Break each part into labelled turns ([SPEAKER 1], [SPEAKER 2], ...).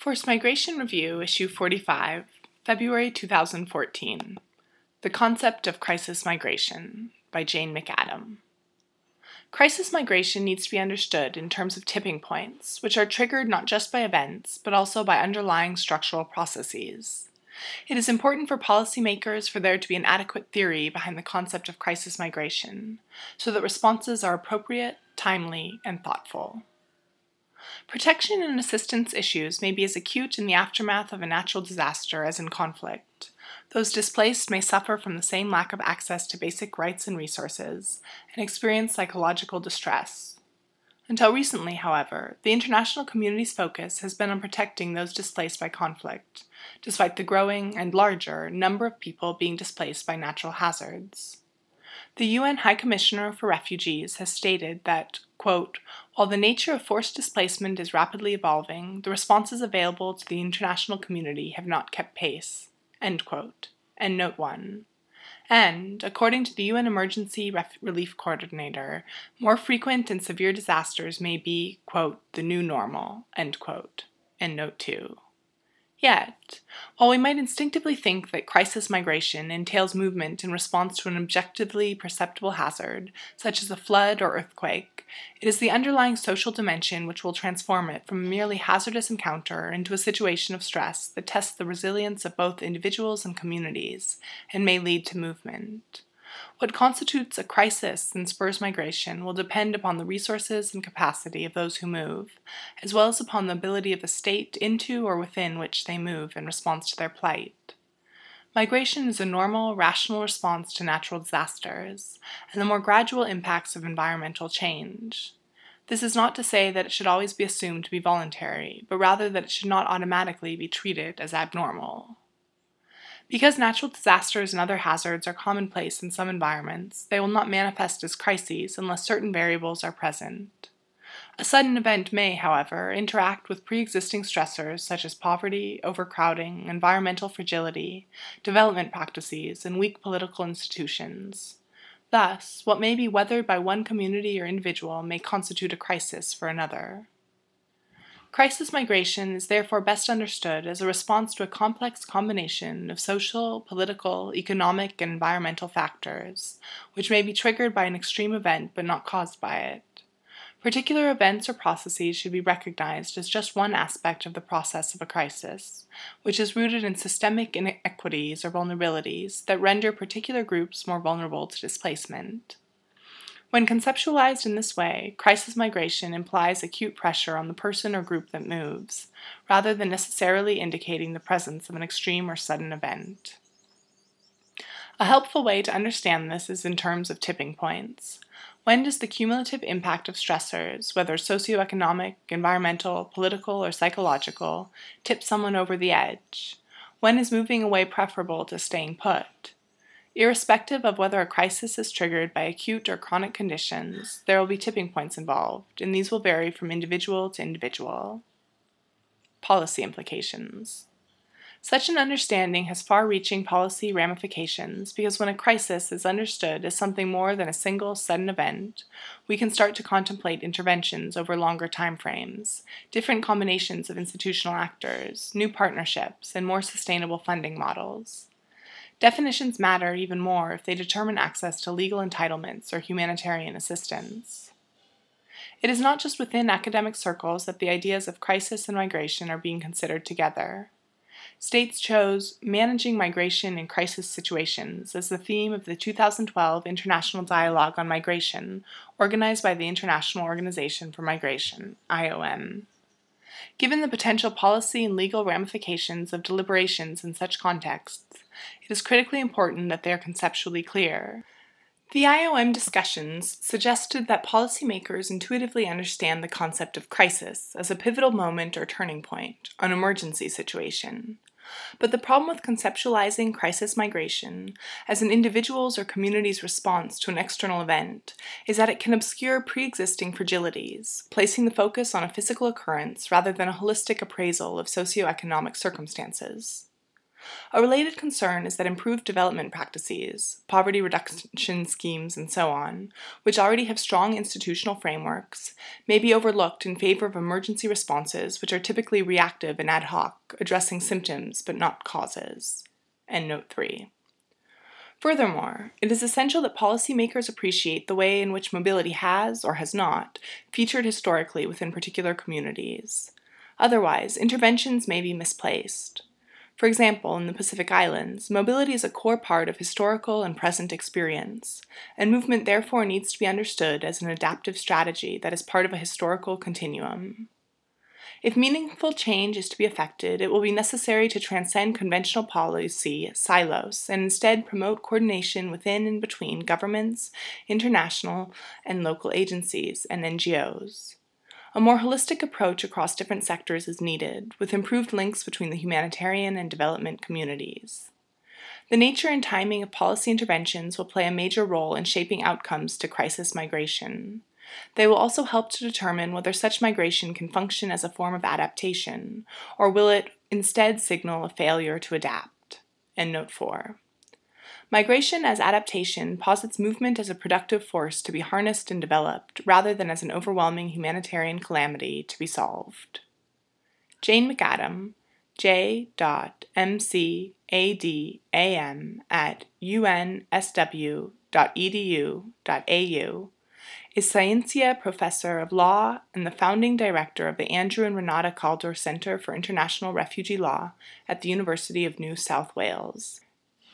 [SPEAKER 1] Forced Migration Review, Issue 45, February 2014. The Concept of Crisis Migration by Jane McAdam. Crisis migration needs to be understood in terms of tipping points, which are triggered not just by events, but also by underlying structural processes. It is important for policymakers for there to be an adequate theory behind the concept of crisis migration, so that responses are appropriate, timely, and thoughtful. Protection and assistance issues may be as acute in the aftermath of a natural disaster as in conflict. Those displaced may suffer from the same lack of access to basic rights and resources and experience psychological distress. Until recently, however, the international community's focus has been on protecting those displaced by conflict, despite the growing and larger number of people being displaced by natural hazards. The UN High Commissioner for Refugees has stated that, quote, while the nature of forced displacement is rapidly evolving, the responses available to the international community have not kept pace, end quote. And note 1. And, according to the UN Emergency Ref- Relief Coordinator, more frequent and severe disasters may be, quote, the new normal, end quote. And note 2. Yet, while we might instinctively think that crisis migration entails movement in response to an objectively perceptible hazard, such as a flood or earthquake, it is the underlying social dimension which will transform it from a merely hazardous encounter into a situation of stress that tests the resilience of both individuals and communities and may lead to movement. What constitutes a crisis and spurs migration will depend upon the resources and capacity of those who move, as well as upon the ability of the state into or within which they move in response to their plight. Migration is a normal, rational response to natural disasters and the more gradual impacts of environmental change. This is not to say that it should always be assumed to be voluntary, but rather that it should not automatically be treated as abnormal. Because natural disasters and other hazards are commonplace in some environments, they will not manifest as crises unless certain variables are present. A sudden event may, however, interact with pre existing stressors such as poverty, overcrowding, environmental fragility, development practices, and weak political institutions. Thus, what may be weathered by one community or individual may constitute a crisis for another. Crisis migration is therefore best understood as a response to a complex combination of social, political, economic, and environmental factors, which may be triggered by an extreme event but not caused by it. Particular events or processes should be recognized as just one aspect of the process of a crisis, which is rooted in systemic inequities or vulnerabilities that render particular groups more vulnerable to displacement. When conceptualized in this way, crisis migration implies acute pressure on the person or group that moves, rather than necessarily indicating the presence of an extreme or sudden event. A helpful way to understand this is in terms of tipping points. When does the cumulative impact of stressors, whether socioeconomic, environmental, political, or psychological, tip someone over the edge? When is moving away preferable to staying put? Irrespective of whether a crisis is triggered by acute or chronic conditions, there will be tipping points involved, and these will vary from individual to individual. Policy implications. Such an understanding has far reaching policy ramifications because when a crisis is understood as something more than a single sudden event, we can start to contemplate interventions over longer time frames, different combinations of institutional actors, new partnerships, and more sustainable funding models. Definitions matter even more if they determine access to legal entitlements or humanitarian assistance. It is not just within academic circles that the ideas of crisis and migration are being considered together. States chose managing migration in crisis situations as the theme of the 2012 International Dialogue on Migration, organized by the International Organization for Migration, IOM. Given the potential policy and legal ramifications of deliberations in such contexts, it is critically important that they are conceptually clear. The IOM discussions suggested that policymakers intuitively understand the concept of crisis as a pivotal moment or turning point, an emergency situation. But the problem with conceptualizing crisis migration as an individual's or community's response to an external event is that it can obscure pre existing fragilities, placing the focus on a physical occurrence rather than a holistic appraisal of socioeconomic circumstances. A related concern is that improved development practices, poverty reduction schemes, and so on, which already have strong institutional frameworks, may be overlooked in favor of emergency responses which are typically reactive and ad hoc, addressing symptoms but not causes. End note 3. Furthermore, it is essential that policymakers appreciate the way in which mobility has, or has not, featured historically within particular communities. Otherwise, interventions may be misplaced. For example, in the Pacific Islands, mobility is a core part of historical and present experience, and movement therefore needs to be understood as an adaptive strategy that is part of a historical continuum. If meaningful change is to be effected, it will be necessary to transcend conventional policy silos and instead promote coordination within and between governments, international and local agencies, and NGOs. A more holistic approach across different sectors is needed, with improved links between the humanitarian and development communities. The nature and timing of policy interventions will play a major role in shaping outcomes to crisis migration. They will also help to determine whether such migration can function as a form of adaptation, or will it instead signal a failure to adapt. End note 4. Migration as adaptation posits movement as a productive force to be harnessed and developed, rather than as an overwhelming humanitarian calamity to be solved. Jane McAdam, j.mcadam at unsw.edu.au, is Scientia Professor of Law and the founding director of the Andrew and Renata Kaldor Center for International Refugee Law at the University of New South Wales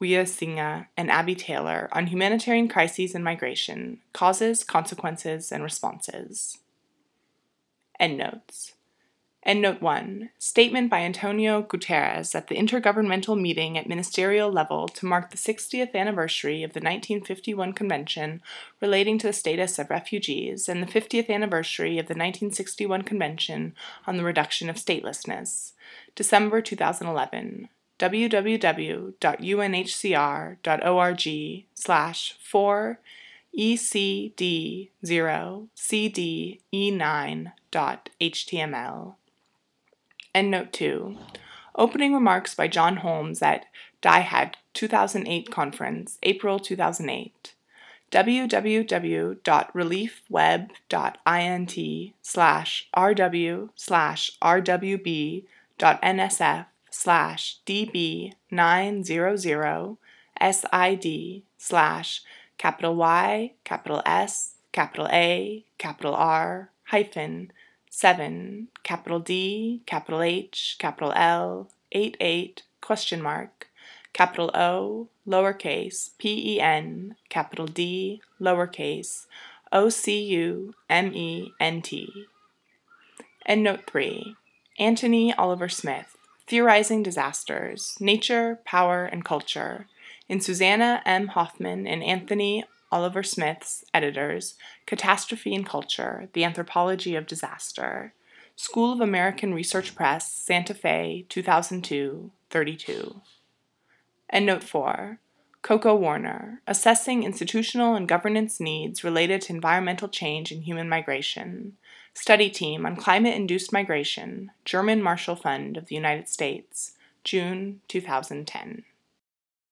[SPEAKER 1] Weerasinghe, and Abbie Taylor on humanitarian crises and migration, causes, consequences, and responses. Endnotes. Endnote 1 Statement by Antonio Guterres at the Intergovernmental Meeting at Ministerial Level to mark the 60th anniversary of the 1951 Convention relating to the status of refugees and the 50th anniversary of the 1961 Convention on the Reduction of Statelessness, December 2011 www.unhcr.org slash 4 ECD0CDE9.html. Endnote 2. Opening remarks by John Holmes at DIHAD 2008 conference, April 2008 www.reliefweb.int slash rw slash rwb.nsf slash db900 sid slash capital Y, capital S, capital A, capital R, hyphen, 7, capital D, capital H, capital L, 88, question mark, capital O, lowercase, P-E-N, capital D, lowercase, O-C-U-M-E-N-T. Endnote 3, Anthony Oliver Smith, Theorizing Disasters Nature, Power, and Culture in Susanna M. Hoffman and Anthony Oliver Smith's editors, Catastrophe and Culture The Anthropology of Disaster. School of American Research Press, Santa Fe, 2002, 32. Endnote 4. Koko Warner, Assessing Institutional and Governance Needs Related to Environmental Change and Human Migration. Study Team on Climate Induced Migration, German Marshall Fund of the United States, June 2010.